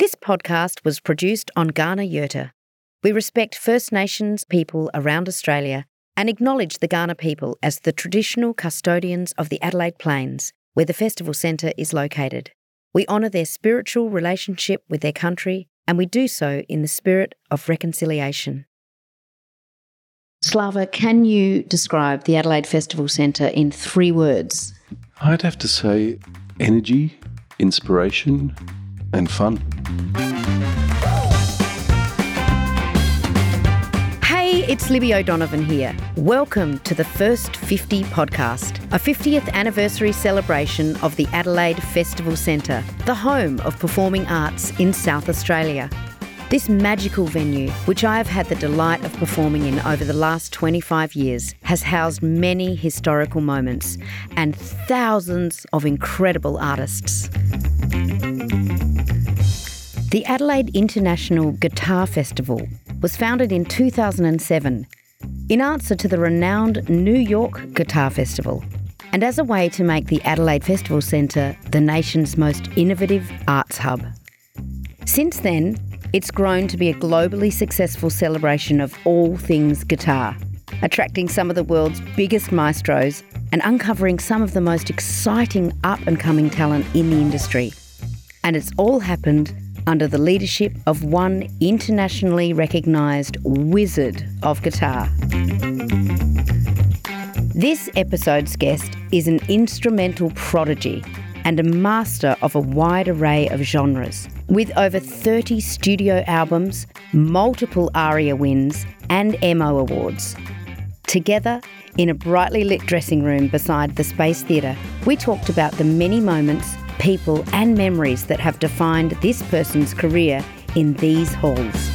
This podcast was produced on Kaurna Yurta. We respect First Nations people around Australia and acknowledge the Kaurna people as the traditional custodians of the Adelaide Plains, where the festival centre is located. We honour their spiritual relationship with their country, and we do so in the spirit of reconciliation. Slava, can you describe the Adelaide Festival Centre in three words? I'd have to say energy, inspiration, and fun. Hey, it's Libby O'Donovan here. Welcome to the First 50 podcast, a 50th anniversary celebration of the Adelaide Festival Centre, the home of performing arts in South Australia. This magical venue, which I have had the delight of performing in over the last 25 years, has housed many historical moments and thousands of incredible artists. The Adelaide International Guitar Festival was founded in 2007 in answer to the renowned New York Guitar Festival and as a way to make the Adelaide Festival Centre the nation's most innovative arts hub. Since then, it's grown to be a globally successful celebration of all things guitar, attracting some of the world's biggest maestros and uncovering some of the most exciting up and coming talent in the industry. And it's all happened under the leadership of one internationally recognised wizard of guitar. This episode's guest is an instrumental prodigy and a master of a wide array of genres. With over 30 studio albums, multiple ARIA wins, and MO awards. Together, in a brightly lit dressing room beside the Space Theatre, we talked about the many moments, people, and memories that have defined this person's career in these halls.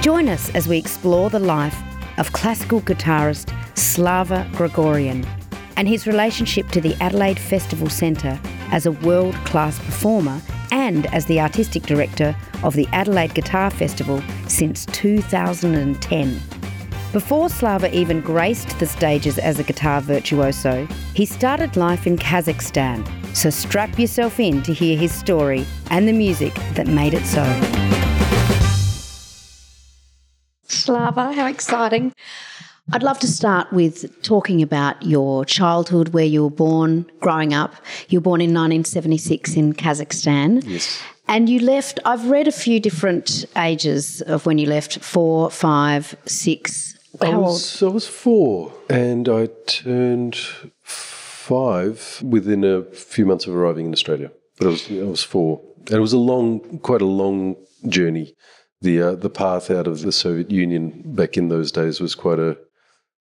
Join us as we explore the life of classical guitarist Slava Grigoryan and his relationship to the Adelaide Festival Centre as a world class performer and as the artistic director of the Adelaide Guitar Festival since 2010. Before Slava even graced the stages as a guitar virtuoso, he started life in Kazakhstan. So strap yourself in to hear his story and the music that made it so. Slava, how exciting! I'd love to start with talking about your childhood, where you were born, growing up. You were born in 1976 in Kazakhstan. Yes. And you left, I've read a few different ages of when you left four, five, six. I How old? was, I was four and I turned five within a few months of arriving in Australia. But I was, I was four. And it was a long, quite a long journey. The, uh, the path out of the Soviet Union back in those days was quite a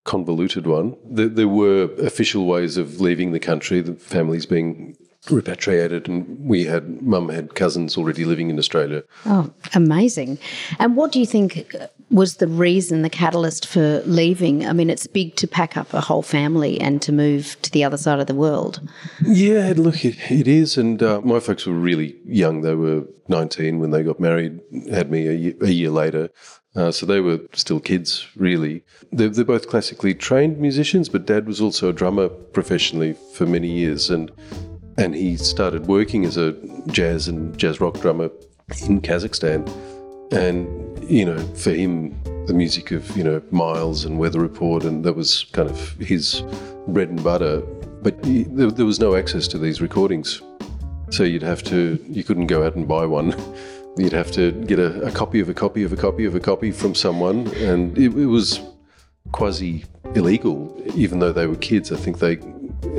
convoluted one. There, there were official ways of leaving the country, the families being repatriated, and we had, mum had cousins already living in Australia. Oh, amazing. And what do you think was the reason, the catalyst for leaving? I mean, it's big to pack up a whole family and to move to the other side of the world. Yeah, look, it, it is. And uh, my folks were really young. They were 19 when they got married, had me a year, a year later. Uh, so they were still kids, really. They're, they're both classically trained musicians, but dad was also a drummer professionally for many years. And, and he started working as a jazz and jazz rock drummer in Kazakhstan. And, you know, for him, the music of, you know, Miles and Weather Report, and that was kind of his bread and butter. But he, there, there was no access to these recordings. So you'd have to, you couldn't go out and buy one. You'd have to get a, a copy of a copy of a copy of a copy from someone. And it, it was quasi illegal, even though they were kids. I think they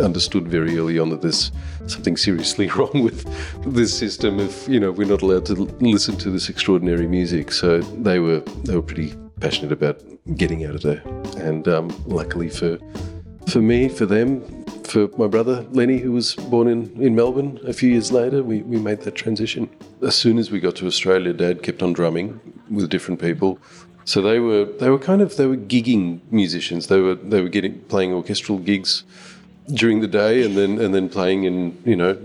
understood very early on that there's something seriously wrong with this system if you know we're not allowed to listen to this extraordinary music. So they were they were pretty passionate about getting out of there. And um, luckily for for me for them for my brother Lenny who was born in, in Melbourne a few years later we, we made that transition. As soon as we got to Australia dad kept on drumming with different people. So they were they were kind of they were gigging musicians. They were they were getting playing orchestral gigs during the day and then and then playing in you know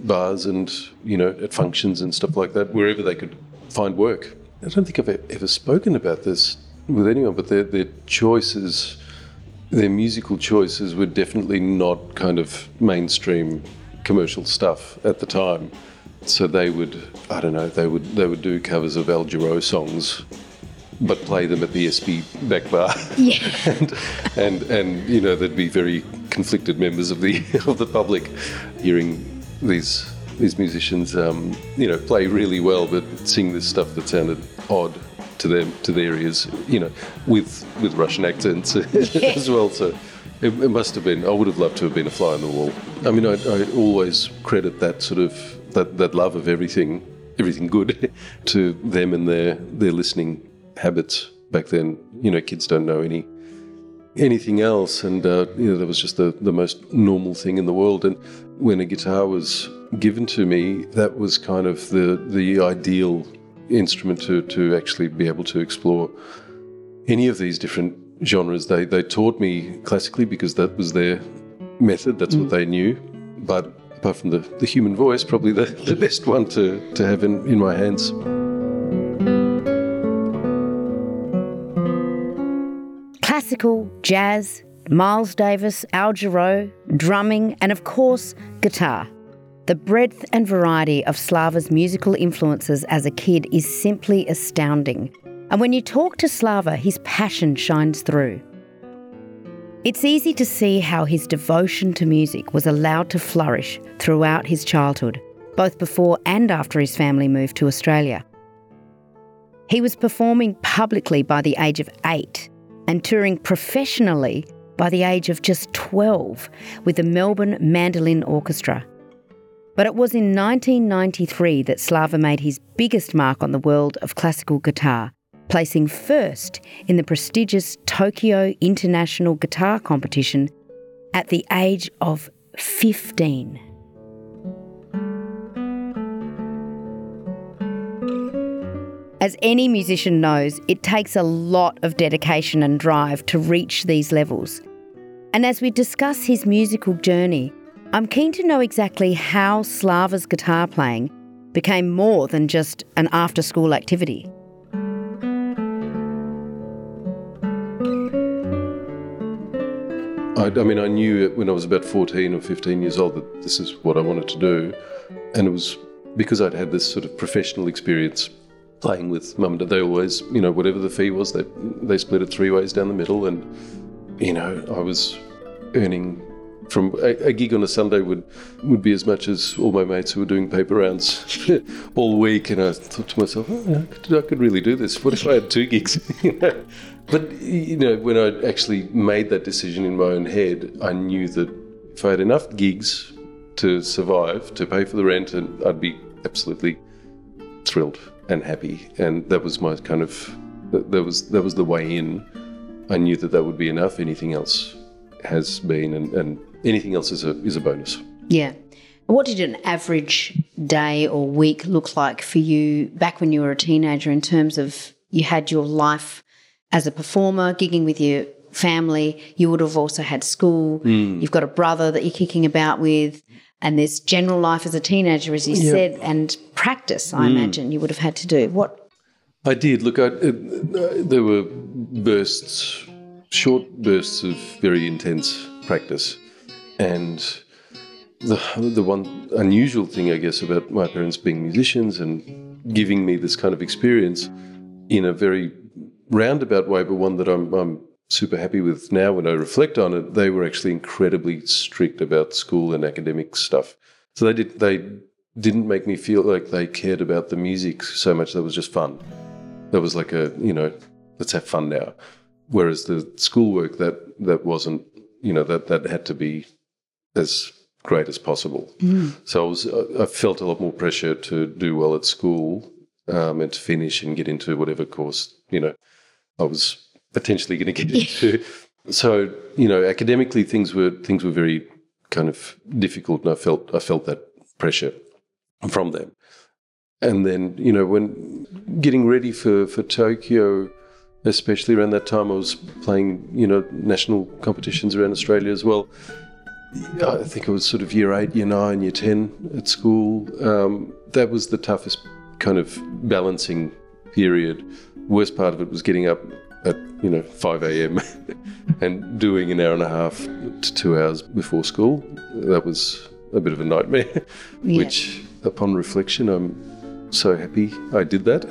bars and you know at functions and stuff like that wherever they could find work. I don't think I've ever spoken about this with anyone, but their their choices, their musical choices were definitely not kind of mainstream commercial stuff at the time. So they would, I don't know, they would they would do covers of Al Jarreau songs, but play them at the SB back bar. Yeah. and, and and you know there'd be very conflicted members of the of the public hearing these these musicians, um, you know, play really well, but sing this stuff that sounded odd to them to their ears, you know, with with Russian accents as well. So it, it, must have been. I would have loved to have been a fly on the wall. I mean, I, I always credit that sort of that, that love of everything, everything good, to them and their their listening habits back then. You know, kids don't know any anything else, and uh, you know that was just the the most normal thing in the world. And when a guitar was given to me, that was kind of the the ideal instrument to to actually be able to explore any of these different genres. They they taught me classically because that was their method. That's mm. what they knew. But apart from the, the human voice, probably the, the best one to, to have in, in my hands. Jazz, Miles Davis, Al Jarreau, drumming, and of course, guitar. The breadth and variety of Slava's musical influences as a kid is simply astounding. And when you talk to Slava, his passion shines through. It's easy to see how his devotion to music was allowed to flourish throughout his childhood, both before and after his family moved to Australia. He was performing publicly by the age of eight and touring professionally by the age of just 12 with the Melbourne Mandolin Orchestra. But it was in 1993 that Slava made his biggest mark on the world of classical guitar, placing first in the prestigious Tokyo International Guitar Competition at the age of 15. As any musician knows, it takes a lot of dedication and drive to reach these levels. And as we discuss his musical journey, I'm keen to know exactly how Slava's guitar playing became more than just an after school activity. I, I, mean, I knew when I was about 14 or 15 years old that this is what I wanted to do. And it was because I'd had this sort of professional experience playing with mum and dad. They always, you know, whatever the fee was, they, they split it three ways down the middle. And, you know, I was earning from a, a, gig on a Sunday would would be as much as all my mates who were doing paper rounds all week. And I thought to myself, oh, I, could, I could really do this. What if I had two gigs? But you know, when I actually made that decision in my own head, I knew that if I had enough gigs to survive, to pay for the rent, and I'd be absolutely thrilled and happy. And that was my kind of that was that was the way in. I knew that that would be enough. Anything else has been, and, and anything else is a is a bonus. Yeah. What did an average day or week look like for you back when you were a teenager in terms of you had your life as a performer, gigging with your family? You would have also had school. Mm. You've got a brother that you're kicking about with. And there's general life as a teenager, as you yep. said, and practice, I mm. imagine you would have had to do. What? I did. Look, I, uh, there were bursts, short bursts of very intense practice. And the, the one unusual thing, I guess, about my parents being musicians and giving me this kind of experience in a very roundabout way, but one that I'm, I'm super happy with now when I reflect on it. They were actually incredibly strict about school and academic stuff. So they did they didn't make me feel like they cared about the music so much. That was just fun. That was like a you know let's have fun now. Whereas the schoolwork that that wasn't you know that that had to be as great as possible. Mm. So I was I felt a lot more pressure to do well at school um, and to finish and get into whatever course you know I was potentially going to get into. So you know, academically things were things were very kind of difficult, and I felt I felt that pressure from them. And then you know, when getting ready for for Tokyo, especially around that time, I was playing you know national competitions around Australia as well. I think it was sort of year eight, year nine, year ten at school. Um, that was the toughest kind of balancing period worst part of it was getting up at you know 5 a.m. and doing an hour and a half to two hours before school. That was a bit of a nightmare. Yeah. Which, upon reflection, I'm so happy I did that.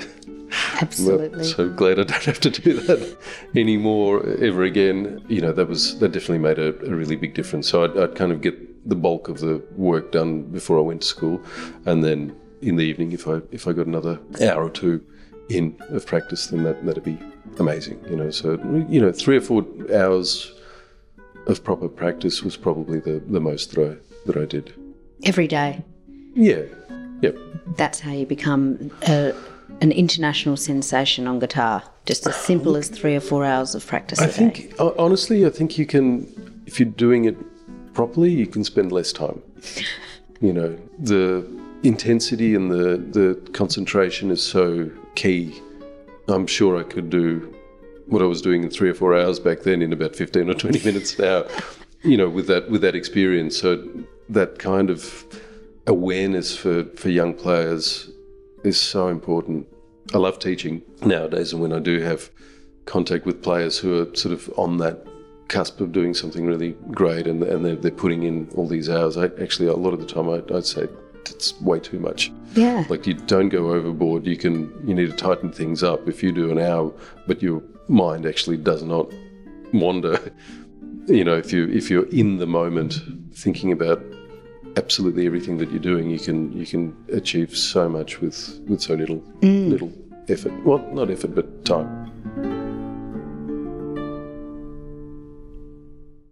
Absolutely. So glad I don't have to do that anymore ever again. You know, that was that definitely made a, a really big difference. So I'd, I'd kind of get the bulk of the work done before I went to school, and then in the evening, if I if I got another hour or two in of practice, then that that'd be amazing. You know, so you know, three or four hours of proper practice was probably the the most that I that I did. Every day. Yeah. Yep. That's how you become a, an international sensation on guitar. Just as simple as three or four hours of practice I think ho- honestly, I think you can if you're doing it properly, you can spend less time. You know, the intensity and the the concentration is so key. I'm sure I could do what I was doing in three or four hours back then in about 15 or 20 minutes now. You know, with that with that experience, so that kind of awareness for for young players is so important. I love teaching nowadays, and when I do have contact with players who are sort of on that cusp of doing something really great, and, and they're, they're putting in all these hours, I actually a lot of the time I, I'd say it's way too much. yeah. Like you don't go overboard. You can you need to tighten things up. If you do an hour, but your mind actually does not wander. You know, if you if you're in the moment, thinking about absolutely everything that you're doing, you can you can achieve so much with with so little mm. little effort. Well, not effort, but time.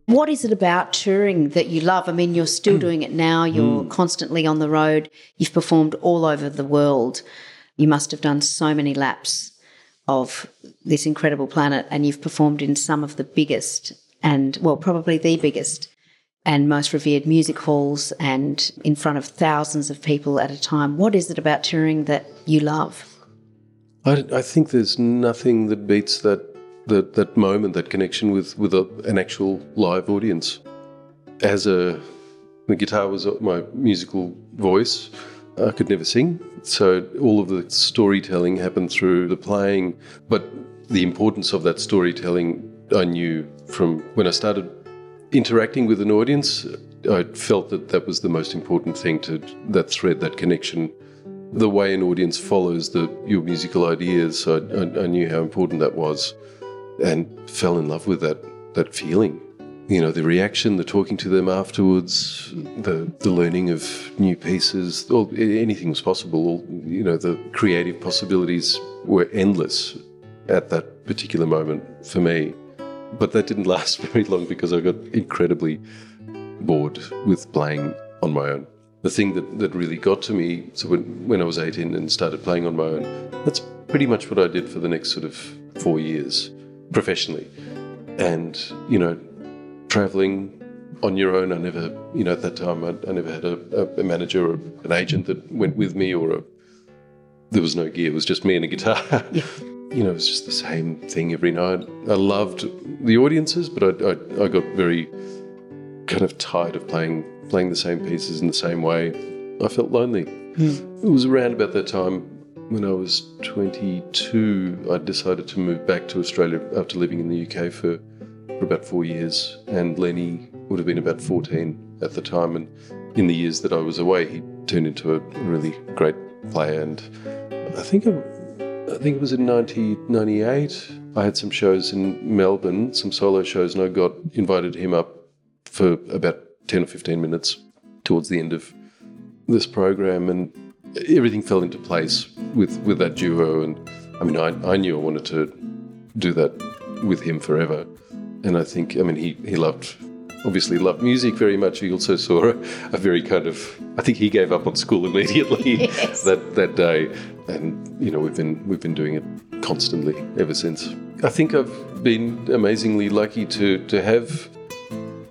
What is it about touring that you love? I mean, you're still mm. doing it now, you're mm. constantly on the road, you've performed all over the world. You must have done so many laps of this incredible planet, and you've performed in some of the biggest and, well, probably the biggest and most revered music halls and in front of thousands of people at a time. What is it about touring that you love? I, I think there's nothing that beats that that that moment, that connection with with a, an actual live audience. As a the guitar was my musical voice, I could never sing, so all of the storytelling happened through the playing. But the importance of that storytelling, I knew from when I started interacting with an audience. I felt that that was the most important thing to that thread, that connection the way an audience follows the your musical ideas. I, I, I knew how important that was, and fell in love with that that feeling. You know, the reaction, the talking to them afterwards, the the learning of new pieces, all, anything was possible. All, you know, the creative possibilities were endless at that particular moment for me. But that didn't last very long because I got incredibly bored with playing on my own. The thing that, that really got to me, so when, when I was 18 and started playing on my own, that's pretty much what I did for the next sort of four years professionally. And, you know, traveling on your own, I never, you know, at that time, I, I never had a, a, manager or an agent that went with me or a, there was no gear, it was just me and a guitar. you know, it was just the same thing every night. I loved the audiences, but I, I, I got very kind of tired of playing playing the same pieces in the same way. I felt lonely. Hmm. It was around about that time when I was 22. I decided to move back to Australia after living in the UK for, for about four years, and Lenny would have been about 14 at the time. And in the years that I was away, he turned into a really great player. And I think I, I think it was in 1998. I had some shows in Melbourne, some solo shows, and I got invited him up for about 10 or 15 minutes towards the end of this program. And everything fell into place with, with that duo. And I mean, I, I knew I wanted to do that with him forever. And I think, I mean, he, he loved, obviously loved music very much. He also saw a, a very kind of, I think he gave up on school immediately Yes. that, that day. And, you know, we've been, we've been doing it constantly ever since. I think I've been amazingly lucky to, to have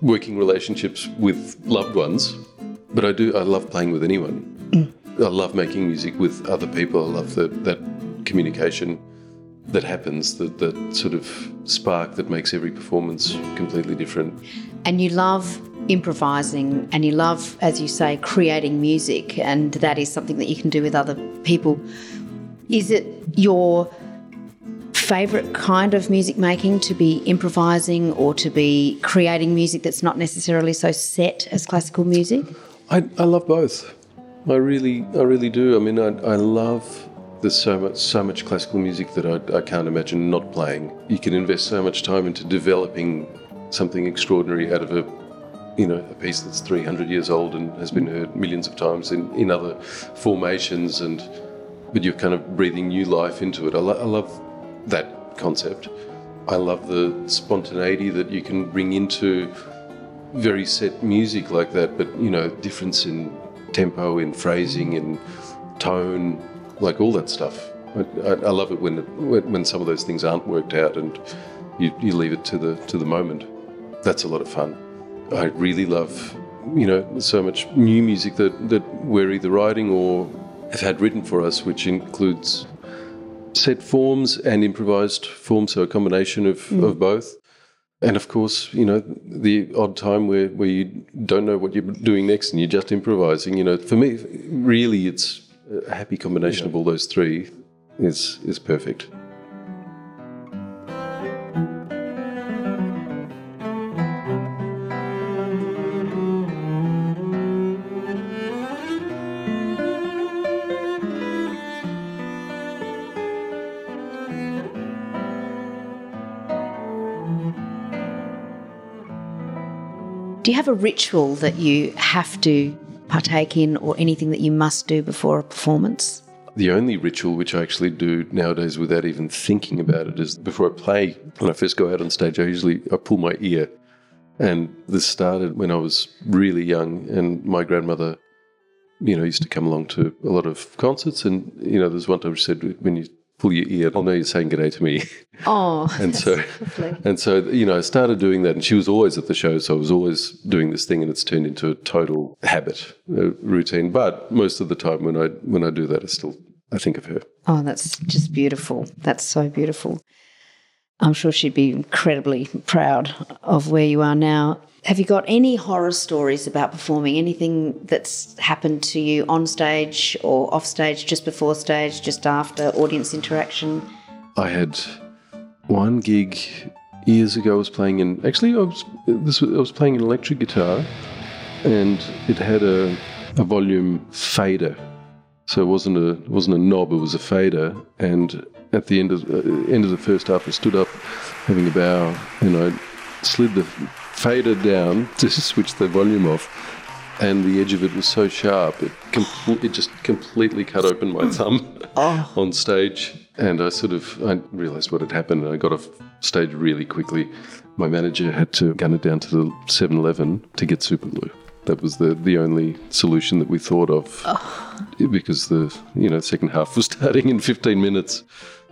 working relationships with loved ones, but I do, I love playing with anyone. Mm. I love making music with other people. I love the, that communication that happens, that, that sort of spark that makes every performance completely different. and you love improvising and you love, as you say, creating music, and that is something that you can do with other people. Is it your favourite kind of music making to be improvising or to be creating music that's not necessarily so set as classical music? I, I love both. I really, I really do. I mean, I, I love there's so much, so much classical music that I, I can't imagine not playing. You can invest so much time into developing something extraordinary out of a, you know, a piece that's 300 years old and has been heard millions of times in, in other formations, and but you're kind of breathing new life into it. I, lo- I love that concept. I love the spontaneity that you can bring into very set music like that, but you know, difference in tempo, in phrasing, in tone, like all that stuff. I, I, I love it when, it when some of those things aren't worked out and you, you leave it to the to the moment. That's a lot of fun. I really love, you know, so much new music that, that we're either writing or have had written for us, which includes set forms and improvised forms, so a combination of, mm. of both. And of course, you know, the odd time where, where you don't know what you're doing next and you're just improvising. You know, for me, really, it's a happy combination yeah. of all those three is, is perfect. Do you have a ritual that you have to partake in or anything that you must do before a performance? The only ritual which I actually do nowadays without even thinking about it is before I play, when I first go out on stage, I usually I pull my ear. And this started when I was really young and my grandmother, you know, used to come along to a lot of concerts and, you know, there's one time she said when you pull your ear. Oh, I'll know you're saying good day to me. Oh, and so, lovely. and so, you know, I started doing that, and she was always at the show, so I was always doing this thing, and it's turned into a total habit, a routine. But most of the time, when I when I do that, I still I think of her. Oh, that's just beautiful. That's so beautiful. I'm sure she'd be incredibly proud of where you are now. Have you got any horror stories about performing? Anything that's happened to you on stage or off stage, just before stage, just after, audience interaction? I had one gig years ago. I was playing in actually I was this was, I was playing an electric guitar, and it had a, a volume fader, so it wasn't a it wasn't a knob. It was a fader, and at the end of uh, end of the first half, I stood up, having a bow, and I slid the fader down to switch the volume off, and the edge of it was so sharp it com- it just completely cut open my thumb oh. on stage. And I sort of I realised what had happened, and I got off stage really quickly. My manager had to gun it down to the 7-Eleven to get super glue. That was the, the only solution that we thought of oh. because the you know second half was starting in 15 minutes.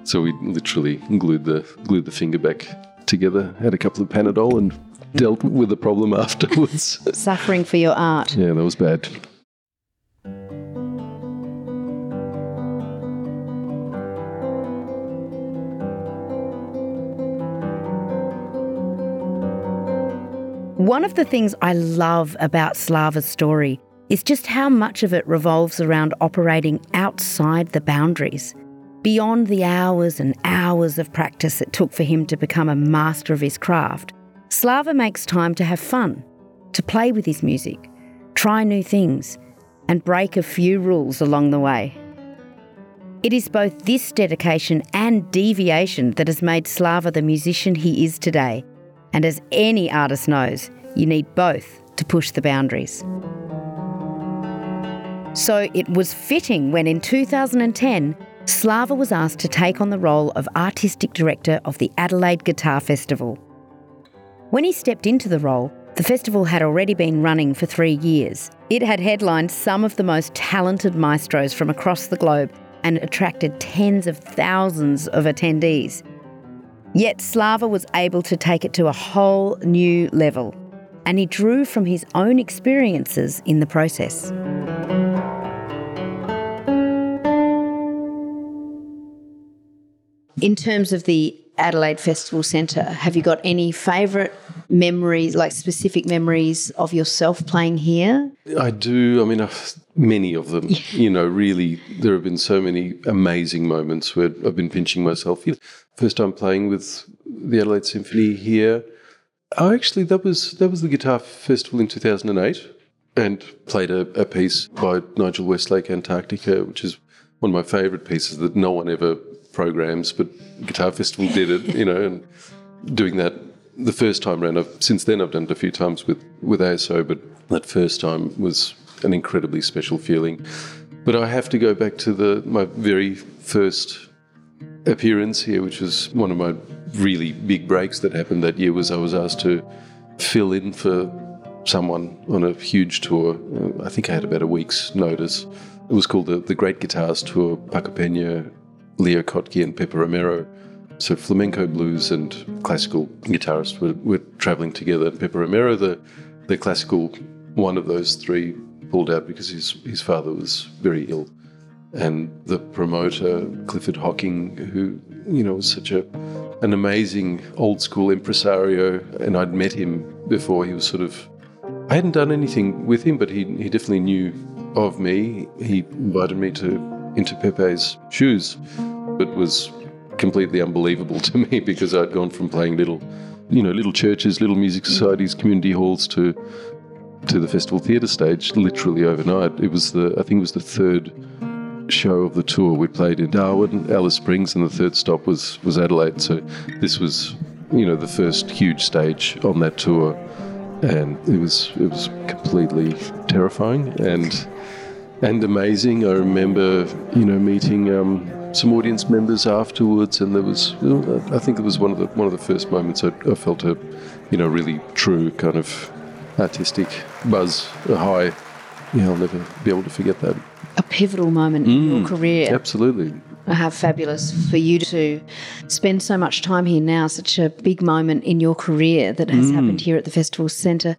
So we literally glued the glued the finger back together, had a couple of Panadol, and dealt with the problem afterwards. Suffering for your art. Yeah, that was bad. One of the things I love about Slava's story is just how much of it revolves around operating outside the boundaries, beyond the hours and hours of practice it took for him to become a master of his craft. Slava makes time to have fun, to play with his music, try new things, and break a few rules along the way. It is both this dedication and deviation that has made Slava the musician he is today. And as any artist knows, you need both to push the boundaries. So it was fitting when in 2010, Slava was asked to take on the role of artistic director of the Adelaide Guitar Festival. When he stepped into the role, the festival had already been running for three years. It had headlined some of the most talented maestros from across the globe and attracted tens of thousands of attendees. Yet Slava was able to take it to a whole new level, and he drew from his own experiences in the process. In terms of the Adelaide Festival Centre, have you got any favourite memories, like specific memories of yourself playing here? I do. I mean, uh, many of them. you know, really, there have been so many amazing moments where I've been pinching myself. First time playing with the Adelaide Symphony here. Oh, actually, that was that was the guitar festival in two thousand and eight, and played a, a piece by Nigel Westlake, Antarctica, which is one of my favourite pieces that no one ever programs, but Guitar Festival did it, you know, and doing that the first time around. I've, since then, I've done it a few times with, with ASO, but that first time was an incredibly special feeling. But I have to go back to the my very first appearance here, which was one of my really big breaks that happened that year. Was I was asked to fill in for someone on a huge tour. I think I had about a week's notice. It was called the, the Great Guitars Tour. Paco Peña, Leo Kottke, and Pepe Romero. So flamenco, blues, and classical guitarists were, were traveling together. And Pepe Romero, the, the classical one of those three, pulled out because his, his father was very ill. And the promoter, Clifford Hocking, who, you know, was such a an amazing old school impresario, and I'd met him before. He was sort of I hadn't done anything with him, but he, he definitely knew of me. He invited me to into Pepe's shoes. It was completely unbelievable to me because I'd gone from playing little, you know, little churches, little music societies, community halls to to the festival theatre stage literally overnight. It was the I think it was the third show of the tour. We played in Darwin, Alice Springs, and the third stop was was Adelaide. So this was, you know, the first huge stage on that tour and it was it was completely terrifying and and amazing. I remember, you know, meeting um, some audience members afterwards, and there was, I think it was one of the one of the first moments I, I, felt a, you know, really true kind of artistic buzz, a high. Yeah, I'll never be able to forget that. A pivotal moment mm, in your mm, career. Absolutely. How fabulous for you to spend so much time here now, such a big moment in your career that has mm. happened here at the Festival Centre.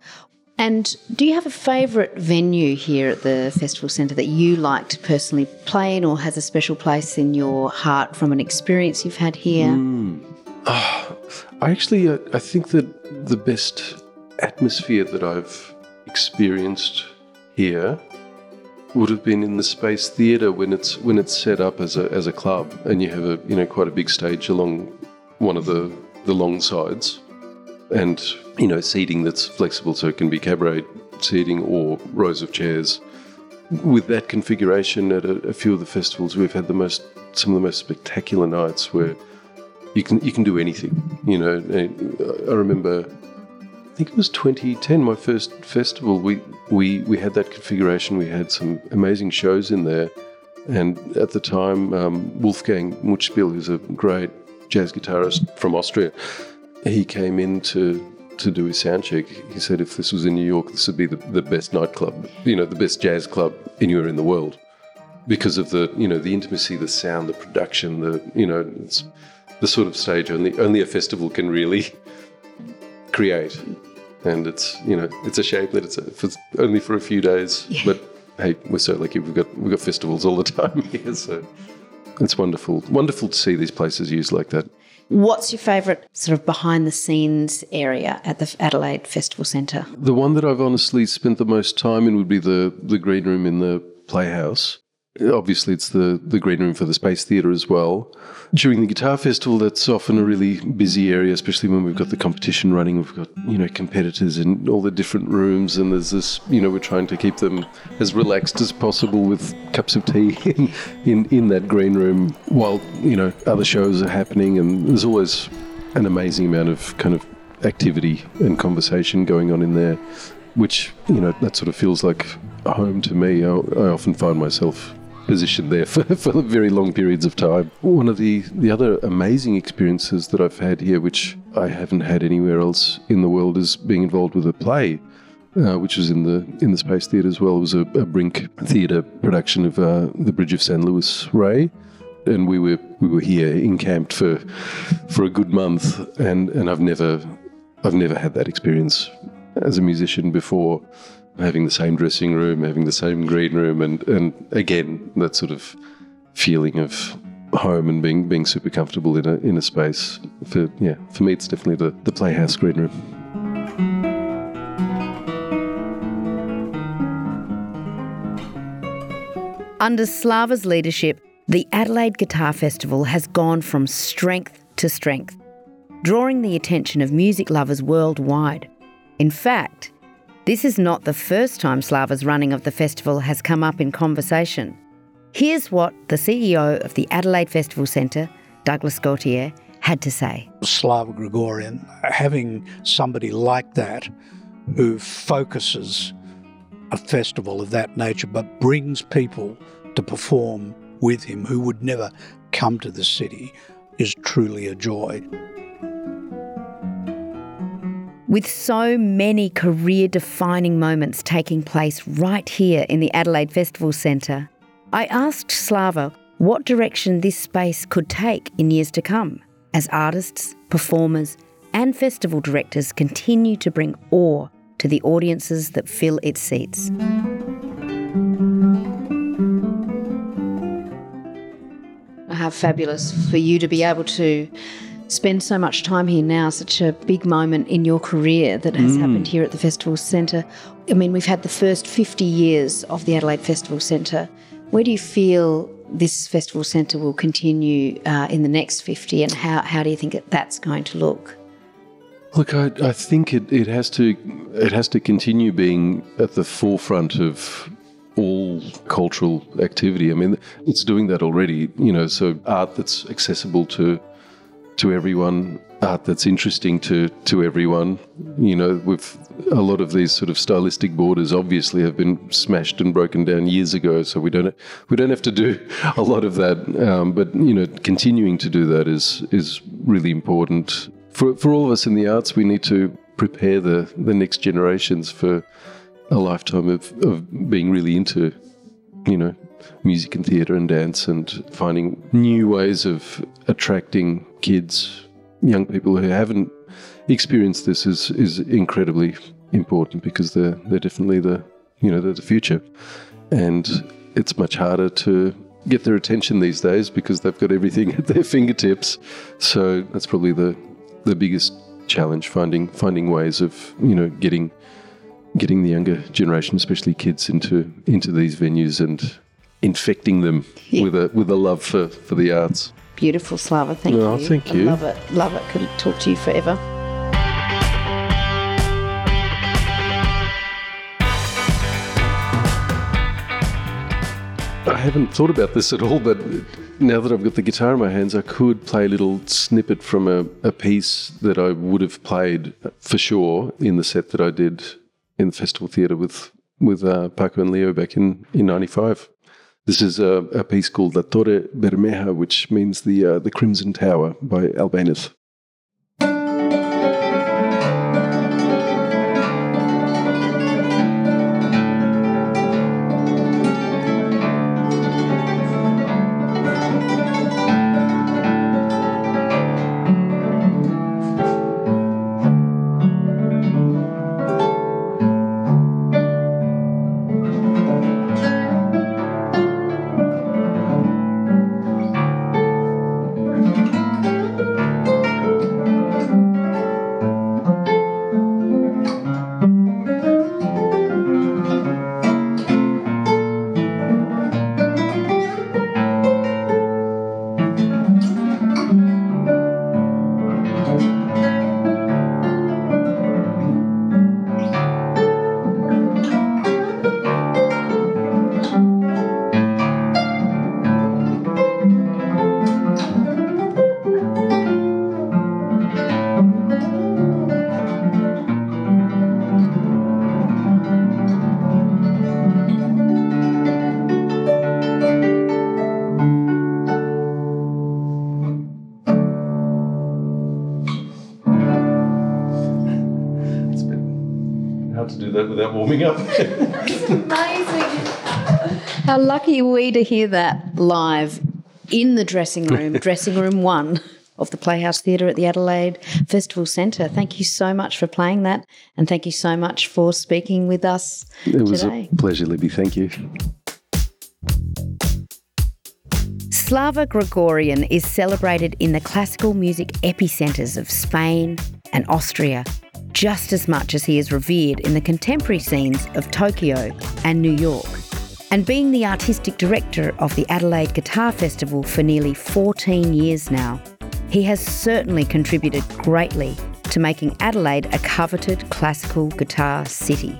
And do you have a favourite venue here at the Festival Centre that you like to personally play in or has a special place in your heart from an experience you've had here? Mm. Oh, I actually, uh, I think that the best atmosphere that I've experienced here would have been in the Space Theatre when it's when it's set up as a as a club, and you have a you know quite a big stage along one of the the long sides, and you know seating that's flexible so it can be cabaret seating or rows of chairs. With that configuration at a, a few of the festivals, we've had the most some of the most spectacular nights where you can you can do anything. You know, I remember I think it was 2010, my first festival. We, we, we had that configuration. We had some amazing shows in there. And at the time, um, Wolfgang Muthspiel, who's a great jazz guitarist from Austria, he came in to, to do his sound check. He said if this was in New York, this would be the, the best nightclub, you know, the best jazz club anywhere in the world because of the, you know, the intimacy, the sound, the production, the, you know, it's the sort of stage only, only a festival can really create and it's you know it's a shame that it's, a, it's only for a few days. Yeah. But hey, we're so lucky. We've got we've got festivals all the time here, so it's wonderful. Wonderful to see these places used like that. What's your favourite sort of behind the scenes area at the Adelaide Festival Centre? The one that I've honestly spent the most time in would be the the green room in the Playhouse. Obviously, it's the, the green room for the Space Theatre as well. During the Guitar Festival, that's often a really busy area, especially when we've got the competition running. We've got, you know, competitors in all the different rooms, and there's this, you know, we're trying to keep them as relaxed as possible with cups of tea in, in, in that green room while, you know, other shows are happening. And there's always an amazing amount of kind of activity and conversation going on in there, which, you know, that sort of feels like home to me. I, I often find myself position there for, for very long periods of time. One of the, the other amazing experiences that I've had here, which I haven't had anywhere else in the world, is being involved with a play. Uh, which was in the in the Space Theatre as well. It was a, a Brink Theatre production of uh, the Bridge of San Luis Rey, and we were we were here encamped for for a good month, and and I've never I've never had that experience as a musician before having the same dressing room, having the same green room, and, and again, that sort of feeling of home and being being super comfortable in a in a space. For yeah, for me, it's definitely the, the playhouse green room. Under Slava's leadership, the Adelaide Guitar Festival has gone from strength to strength, drawing the attention of music lovers worldwide. In fact, This is not the first time Slava's running of the festival has come up in conversation. Here's what the CEO of the Adelaide Festival Centre, Douglas Gautier, had to say. Slava Grigoryan, having somebody like that who focuses a festival of that nature but brings people to perform with him who would never come to the city is truly a joy. With so many career defining moments taking place right here in the Adelaide Festival Centre, I asked Slava what direction this space could take in years to come as artists, performers, and festival directors continue to bring awe to the audiences that fill its seats. How fabulous for you to be able to spend so much time here now, such a big moment in your career that has mm. happened here at the Festival Centre. I mean, we've had the first 50 years of the Adelaide Festival Centre. Where do you feel this Festival Centre will continue uh, in the next 50 and how, how do you think that's going to look? Look, I, I think it, it has to it has to continue being at the forefront of all cultural activity. I mean, it's doing that already. You know, so art that's accessible to to everyone, art that's interesting to to everyone. You know, with a lot of these sort of stylistic borders, obviously, have been smashed and broken down years ago. So we don't we don't have to do a lot of that. Um, but you know, continuing to do that is is really important for for all of us in the arts. We need to prepare the the next generations for a lifetime of, of being really into, you know, music and theatre and dance and finding new ways of attracting kids, young people who haven't experienced this is, is incredibly important because they're, they're definitely the, you know, they're the future. And it's much harder to get their attention these days because they've got everything at their fingertips. So that's probably the, the biggest challenge, finding, finding ways of, you know, getting getting the younger generation, especially kids, into into these venues and infecting them yeah. with a with a love for, for the arts. Beautiful, Slava. Thank oh, you. Thank you. I love it. Love it. Could talk to you forever. I haven't thought about this at all, but now that I've got the guitar in my hands, I could play a little snippet from a, a piece that I would have played for sure in the set that I did in the Festival Theatre with with uh, Paco and Leo back in in '95. This is a, a, piece called La Torre Bermeja, which means the uh, the Crimson Tower by Albéniz. Lucky we to hear that live in the dressing room, dressing room one of the Playhouse Theatre at the Adelaide Festival Centre. Thank you so much for playing that, and thank you so much for speaking with us. It was a pleasure, Libby. Thank you. Slava Grigoryan is celebrated in the classical music epicentres of Spain and Austria just as much as he is revered in the contemporary scenes of Tokyo and New York. And being the artistic director of the Adelaide Guitar Festival for nearly 14 years now, he has certainly contributed greatly to making Adelaide a coveted classical guitar city.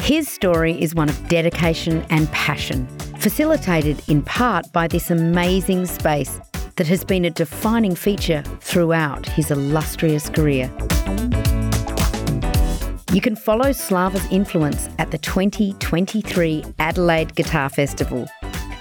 His story is one of dedication and passion, facilitated in part by this amazing space that has been a defining feature throughout his illustrious career. You can follow Slava's influence at the 2023 Adelaide Guitar Festival.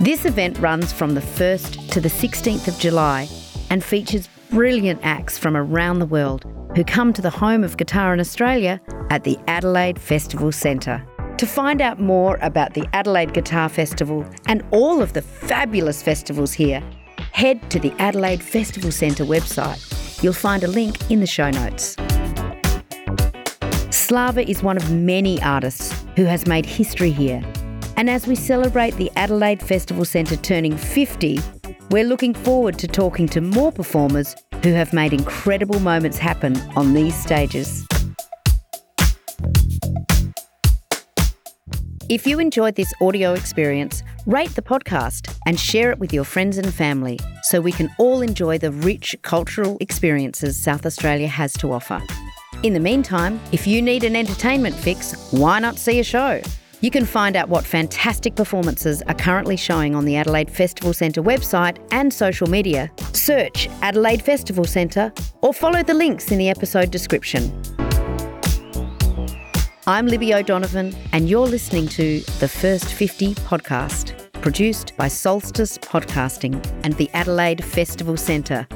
This event runs from the 1st to the 16th of July and features brilliant acts from around the world who come to the home of guitar in Australia at the Adelaide Festival Centre. To find out more about the Adelaide Guitar Festival and all of the fabulous festivals here, head to the Adelaide Festival Centre website. You'll find a link in the show notes. Slava is one of many artists who has made history here. And as we celebrate the Adelaide Festival Centre turning 50, we're looking forward to talking to more performers who have made incredible moments happen on these stages. If you enjoyed this audio experience, rate the podcast and share it with your friends and family so we can all enjoy the rich cultural experiences South Australia has to offer. In the meantime, if you need an entertainment fix, why not see a show? You can find out what fantastic performances are currently showing on the Adelaide Festival Centre website and social media. Search Adelaide Festival Centre or follow the links in the episode description. I'm Libby O'Donovan, and you're listening to the First 50 podcast, produced by Solstice Podcasting and the Adelaide Festival Centre